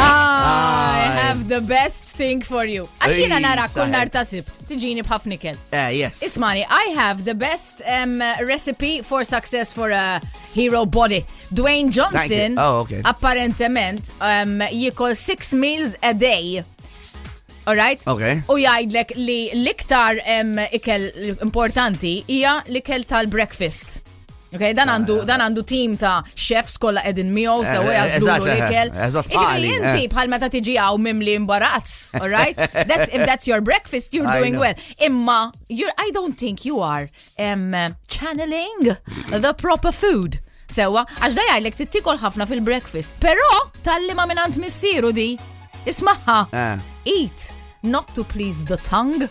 Ah, I have the best thing for you. Għax jiena Ej, nara kull saħel. nar ta' sibt, tiġini b'ħafna ikel. Eh, yes. Ismani, I have the best um, recipe for success for a hero body. Dwayne Johnson, Thank you. Oh, okay. apparentement, um, jikol six meals a day. Alright? Okay. U jgħidlek li l-iktar um, ikel importanti hija l-ikel tal-breakfast. Ok, dan ah, għandu eh, dan eh. għandu tim ta' chefs kollha qegħdin miegħu eh, sewa jażlu l-ikel. Iġri inti bħal meta tiġi għaw mimli imbarazz, all right? That's if that's your breakfast you're doing well. Imma I don't think you are um, channeling the proper food. Sewa, għax da jgħajlek tittikol ħafna fil-breakfast, pero tal-li ma minant missiru di, ismaħħa, eat, not to please the tongue,